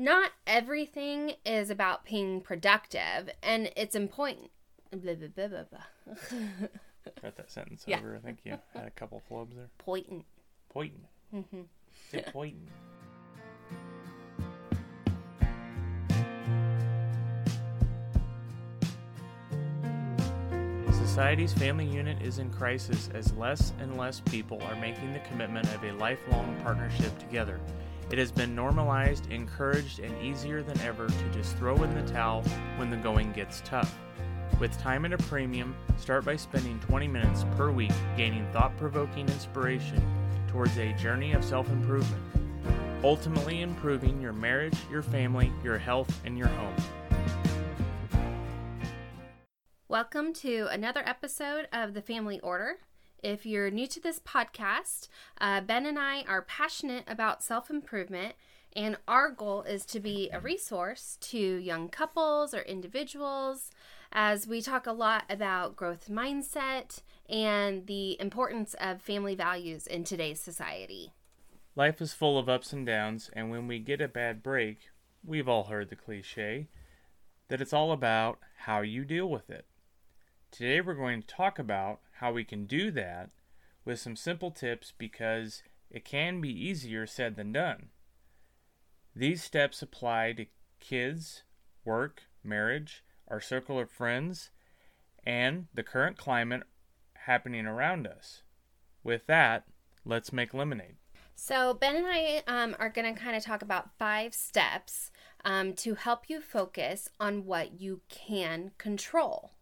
Not everything is about being productive, and it's important. Blah, blah, blah, blah, blah. Got that sentence Yeah. over. I think you had a couple flubs there. Important. Pointing. Mm-hmm. Say pointing. Society's family unit is in crisis as less and less people are making the commitment of a lifelong partnership together. It has been normalized, encouraged, and easier than ever to just throw in the towel when the going gets tough. With time at a premium, start by spending 20 minutes per week gaining thought provoking inspiration towards a journey of self improvement, ultimately improving your marriage, your family, your health, and your home. Welcome to another episode of The Family Order. If you're new to this podcast, uh, Ben and I are passionate about self improvement, and our goal is to be a resource to young couples or individuals as we talk a lot about growth mindset and the importance of family values in today's society. Life is full of ups and downs, and when we get a bad break, we've all heard the cliche that it's all about how you deal with it. Today, we're going to talk about how we can do that with some simple tips because it can be easier said than done. These steps apply to kids, work, marriage, our circle of friends, and the current climate happening around us. With that, let's make lemonade. So, Ben and I um, are going to kind of talk about five steps um, to help you focus on what you can control.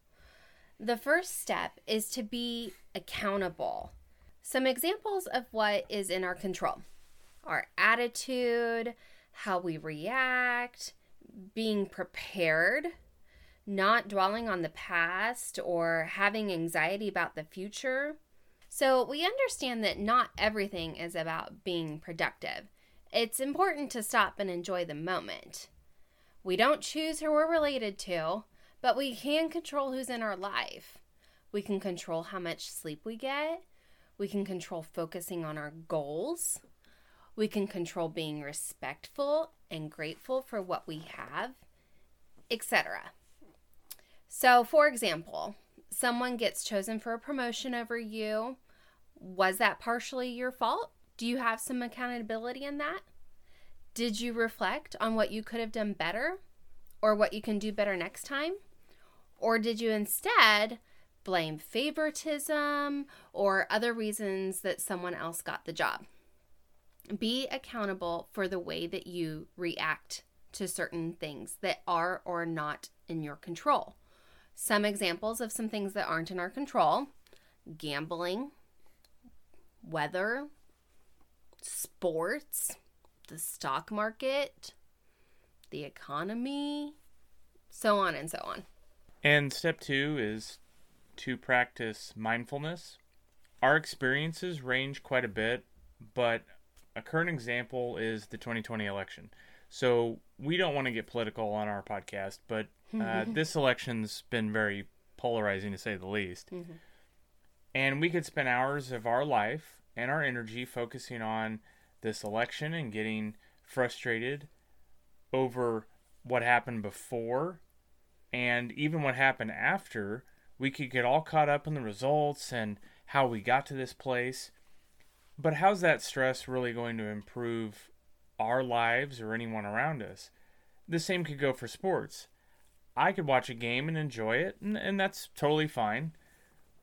The first step is to be accountable. Some examples of what is in our control our attitude, how we react, being prepared, not dwelling on the past or having anxiety about the future. So, we understand that not everything is about being productive. It's important to stop and enjoy the moment. We don't choose who we're related to, but we can control who's in our life. We can control how much sleep we get. We can control focusing on our goals. We can control being respectful and grateful for what we have, etc. So, for example, someone gets chosen for a promotion over you. Was that partially your fault? Do you have some accountability in that? Did you reflect on what you could have done better or what you can do better next time? Or did you instead blame favoritism or other reasons that someone else got the job? Be accountable for the way that you react to certain things that are or not in your control. Some examples of some things that aren't in our control gambling, weather, sports, the stock market, the economy, so on and so on. And step two is to practice mindfulness. Our experiences range quite a bit, but a current example is the 2020 election. So we don't want to get political on our podcast, but uh, this election's been very polarizing to say the least. And we could spend hours of our life and our energy focusing on this election and getting frustrated over what happened before and even what happened after, we could get all caught up in the results and how we got to this place. But how's that stress really going to improve our lives or anyone around us? The same could go for sports. I could watch a game and enjoy it, and, and that's totally fine.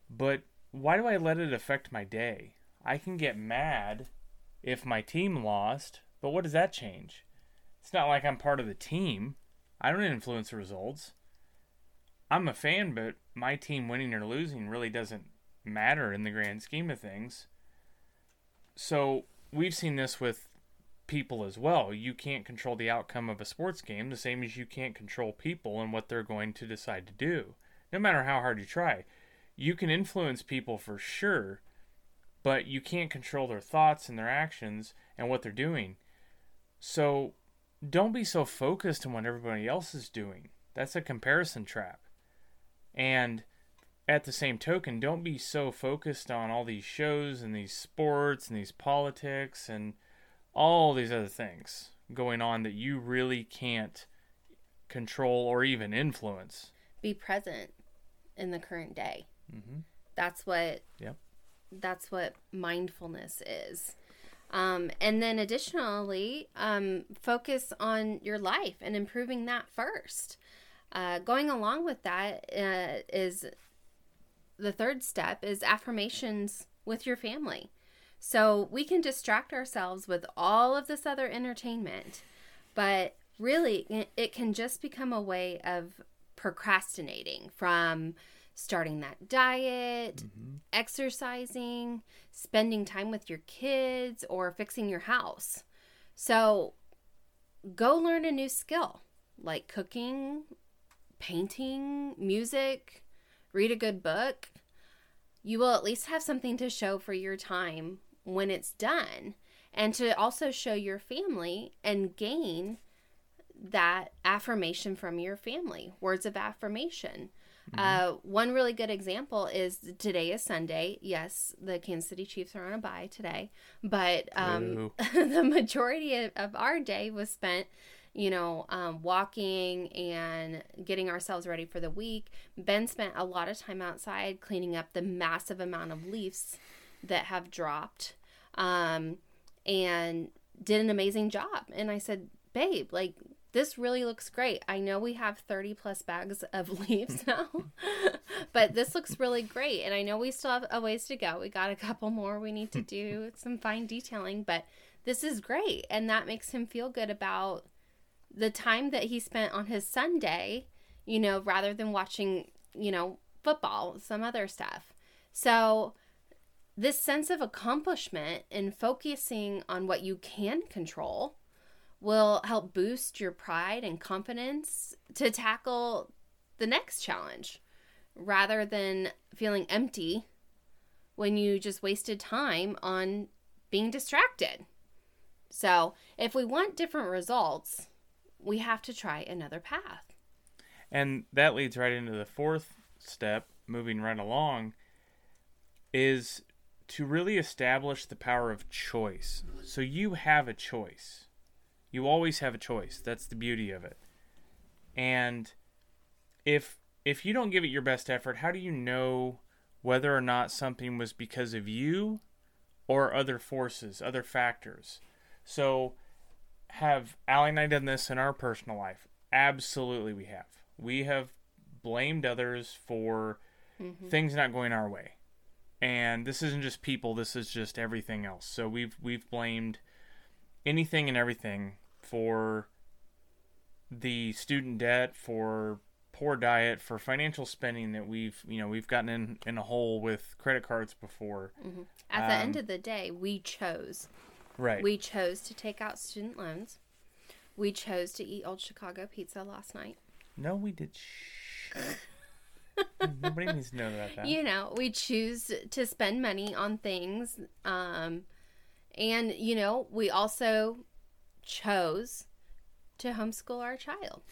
But why do I let it affect my day? I can get mad if my team lost, but what does that change? It's not like I'm part of the team. I don't influence the results. I'm a fan, but my team winning or losing really doesn't matter in the grand scheme of things. So we've seen this with people as well. You can't control the outcome of a sports game the same as you can't control people and what they're going to decide to do, no matter how hard you try. You can influence people for sure, but you can't control their thoughts and their actions and what they're doing. So don't be so focused on what everybody else is doing. That's a comparison trap. And at the same token, don't be so focused on all these shows and these sports and these politics and all these other things. going on that you really can't control or even influence. Be present in the current day. Mm-hmm. That's what. Yep. That's what mindfulness is. Um, and then additionally, um, focus on your life and improving that first. Uh, going along with that uh, is the third step is affirmations with your family. So we can distract ourselves with all of this other entertainment, but really it can just become a way of procrastinating from starting that diet, mm-hmm. exercising, spending time with your kids, or fixing your house. So go learn a new skill like cooking, painting, music, read a good book. You will at least have something to show for your time when it's done and to also show your family and gain that affirmation from your family words of affirmation mm-hmm. uh, one really good example is today is sunday yes the kansas city chiefs are on a bye today but um, the majority of, of, our day was spent you know um, walking and getting ourselves ready for the week ben spent a lot of time outside cleaning up the massive amount of leaves that have dropped um, and did an amazing job. And I said, babe, like, this really looks great. I know we have 30 plus bags of leaves now, but this looks really great. And I know we still have a ways to go. We got a couple more we need to do, some fine detailing, but this is great. And that makes him feel good about the time that he spent on his Sunday, you know, rather than watching, you know, football, some other stuff. So this sense of accomplishment and focusing on what you can control will help boost your pride and confidence to tackle the next challenge rather than feeling empty when you just wasted time on being distracted. So, if we want different results, we have to try another path. And that leads right into the fourth step, moving right along, is to really establish the power of choice. So you have a choice. You always have a choice. That's the beauty of it. And if if you don't give it your best effort, how do you know whether or not something was because of you or other forces, other factors? So have Allie and I done this in our personal life? Absolutely we have. We have blamed others for mm-hmm. things not going our way and this isn't just people this is just everything else so we've we've blamed anything and everything for the student debt for poor diet for financial spending that we've you know we've gotten in in a hole with credit cards before mm-hmm. at um, the end um, of the day we chose right we chose to take out student loans we chose to eat old chicago pizza last night no we did Nobody needs to know about that. You know, we choose to spend money on things. Um, and, you know, we also chose to homeschool our child.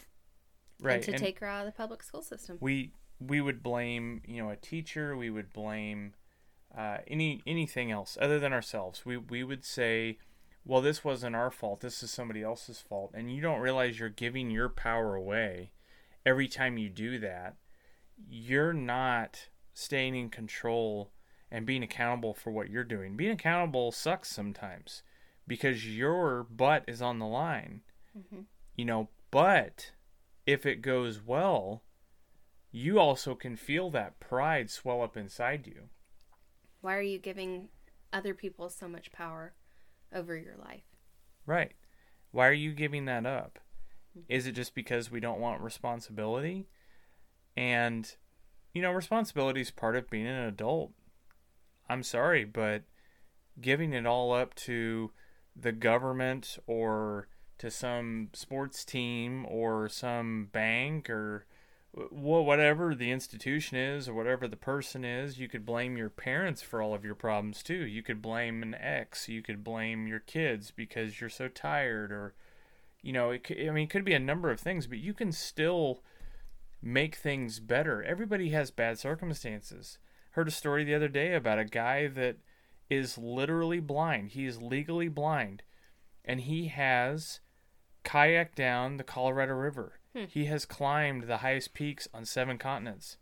Right. And to and take her out of the public school system. We we would blame, you know, a teacher, we would blame uh, any anything else other than ourselves. We we would say, well, this wasn't our fault. This is somebody else's fault. And you don't realize you're giving your power away every time you do that you're not staying in control and being accountable for what you're doing. Being accountable sucks sometimes because your butt is on the line. Mm-hmm. You know, but if it goes well, you also can feel that pride swell up inside you. Why are you giving other people so much power over your life? Right. Why are you giving that up? Mm-hmm. Is it just because we don't want responsibility? And, you know, responsibility is part of being an adult. I'm sorry, but giving it all up to the government or to some sports team or some bank or whatever the institution is or whatever the person is, you could blame your parents for all of your problems too. You could blame an ex, you could blame your kids because you're so tired or you know, it I mean it could be a number of things, but you can still make things better. Everybody has bad circumstances. Heard a story the other day about a guy that is literally blind. He is legally blind. And he has kayaked down the Colorado River. Hmm. He has climbed the highest peaks on seven continents.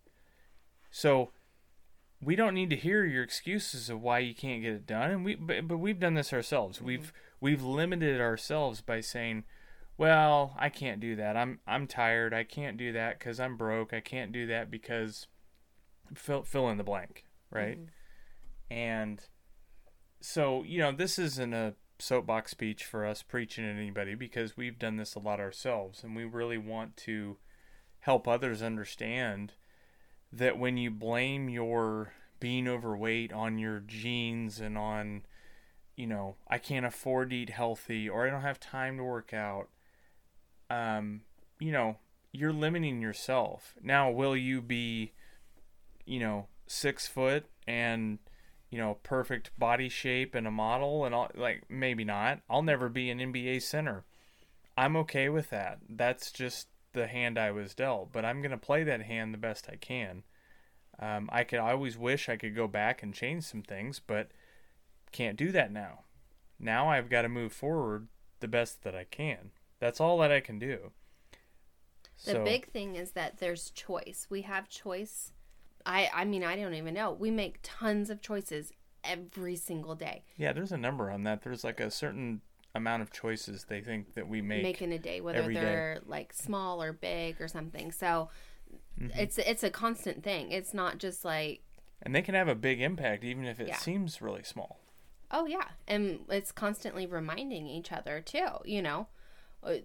So we don't need to hear your excuses of why you can't get it done and we but, but we've done this ourselves. We've we've limited ourselves by saying, "Well, I can't do that. I'm I'm tired. I can't do that cuz I'm broke. I can't do that because fill fill in the blank, right?" And so, you know, this isn't a soapbox speech for us preaching at anybody because we've done this a lot ourselves and we really want to help others understand that when you blame your being overweight on your genes and on you know I can't afford to eat healthy or I don't have time to work out um you know you're limiting yourself. Now will you be you know 6 foot and you know perfect body shape and a model and all like maybe not I'll never be an NBA center I'm okay with that that's just the hand I was dealt, but I'm going to play that hand the best I can. Um, I could I always wish I could go back and change some things, but can't do that now. Now I've got to move forward the best that I can. That's all that I can do. The So- big thing is that there's choice. We have choice. I I mean I don't even know. We make tons of choices every single day. yeah, there's a number on that. There's like a certain amount of choices they think that we make. Make in a day, whether every day. they're like small or big or something. So Mm-hmm. it's it's a constant thing. It's not just like and they can have a big impact even if it Yeah. seems really small. oh yeah, and it's constantly reminding each other too. You know,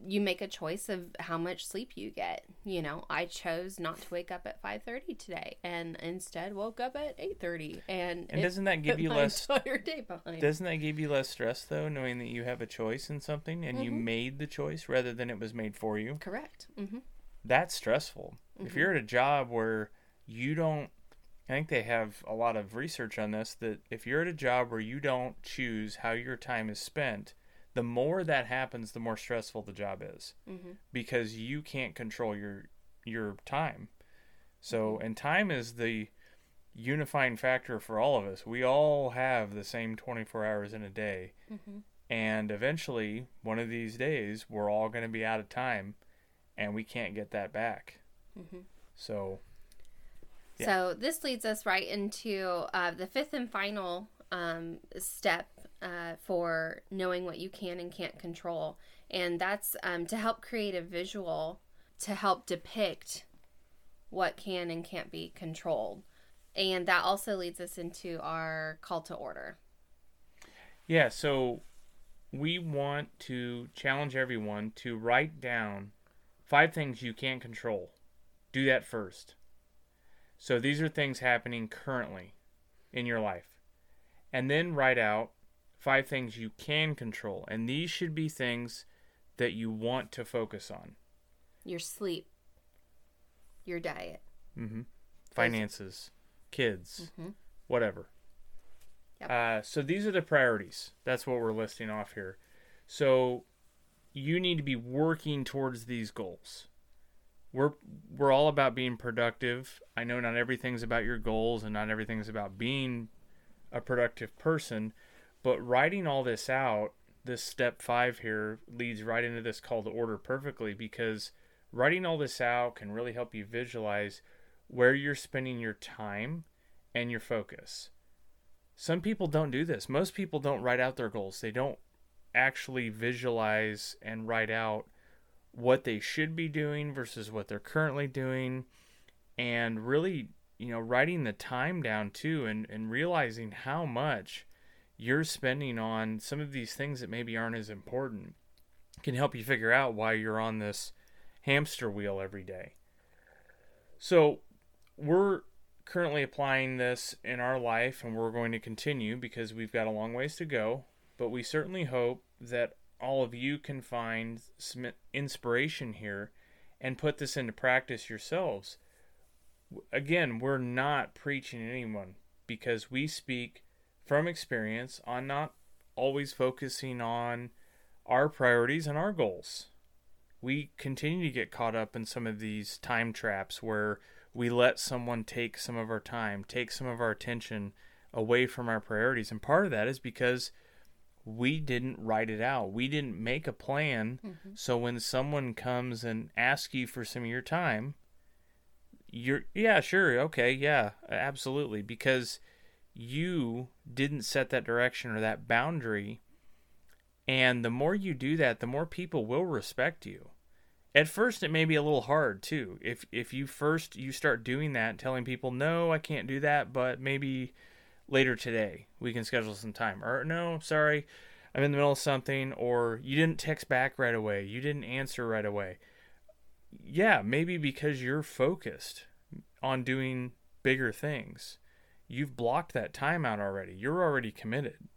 you make a choice of how much sleep you get. You know, I chose not to wake up at five thirty today, and instead woke up at eight thirty. And And doesn't that give you less entire day behind? Doesn't that give you less stress though, knowing that you have a choice in something and you Mm-hmm. made the choice rather than it was made for you? Correct. hmm That's stressful. Mm-hmm. If you're at a job where you don't I think they have a lot of research on this that if you're at a job where you don't choose how your time is spent, the more that happens, the more stressful the job is hmm because you can't control your your time. So, Mm-hmm. and time is the unifying factor for all of us. We all have the same 24 hours in a day. hmm And eventually, one of these days, we're all going to be out of time and we can't get that back. hmm So, Yeah. So this leads us right into uh, the fifth and final um, step uh, for knowing what you can and can't control, and that's um, to help create a visual to help depict what can and can't be controlled. And that also leads us into our call to order. yeah, so we want to challenge everyone to write down five things you can't control. Do that first. So these are things happening currently in your life. And then write out five things you can control. And these should be things that you want to focus on. Your sleep, your diet. hmm Finances, kids, Mhm. whatever. Yep. Uh, so these are the priorities. That's what we're listing off here. So you need to be working towards these goals. We're we're all about being productive. I know not everything's about your goals and not everything's about being a productive person, but writing all this out, this step 5 here leads right into this call to order perfectly because writing all this out can really help you visualize where you're spending your time and your focus. Some people don't do this. Most people don't write out their goals. They don't actually visualize and write out what they should be doing versus what they're currently doing and really, you know, writing the time down too and, and realizing how much you're spending on some of these things that maybe aren't as important can help you figure out why you're on this hamster wheel every day. So, we're currently applying this in our life and we're going to continue because we've got a long ways to go, but we certainly hope that all of you can find some inspiration here and put this into practice yourselves. Again, we're not preaching anyone because we speak from experience on not always focusing on our priorities and our goals. We continue to get caught up in some of these time traps where we let someone take some of our time, take some of our attention away from our priorities. And part of that is because we didn't write it out. We didn't make a plan. Mm-hmm. So when someone comes and asks you for some of your time, you're yeah, sure, okay, yeah, absolutely because you didn't set that direction or that boundary. And the more you do that, the more people will respect you. At first it may be a little hard too. If if you first you start doing that, telling people, "No, I can't do that, but maybe later today we can schedule some time." Or, "No, sorry, I'm in the middle of something," or "You didn't text back right away. You didn't answer right away." Yeah, maybe because you're focused on doing bigger things you've blocked that time out already. You're already committed.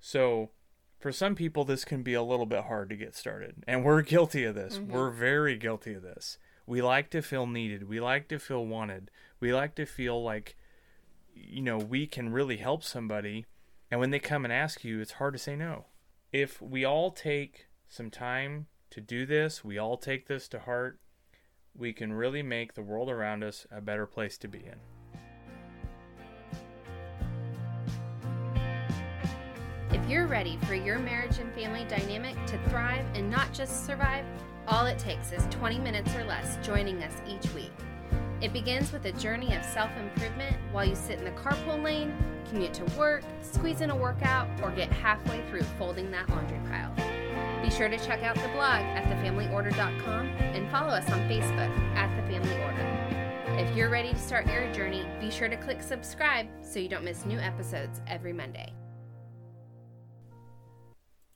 So, for some people, this can be a little bit hard to get started. And we're guilty of this. Mhm. We're very guilty of this. We like to feel needed. We like to feel wanted. We like to feel like, you know, we can really help somebody. And when they come and ask you, it's hard to say no. If we all take some time to do this, we all take this to heart, we can really make the world around us a better place to be in. If you're ready for your marriage and family dynamic to thrive and not just survive, all it takes is 20 minutes or less joining us each week. It begins with a journey of self improvement while you sit in the carpool lane, commute to work, squeeze in a workout, or get halfway through folding that laundry pile. Be sure to check out the blog at thefamilyorder.com and follow us on Facebook at The Family Order. If you're ready to start your journey, be sure to click subscribe so you don't miss new episodes every Monday.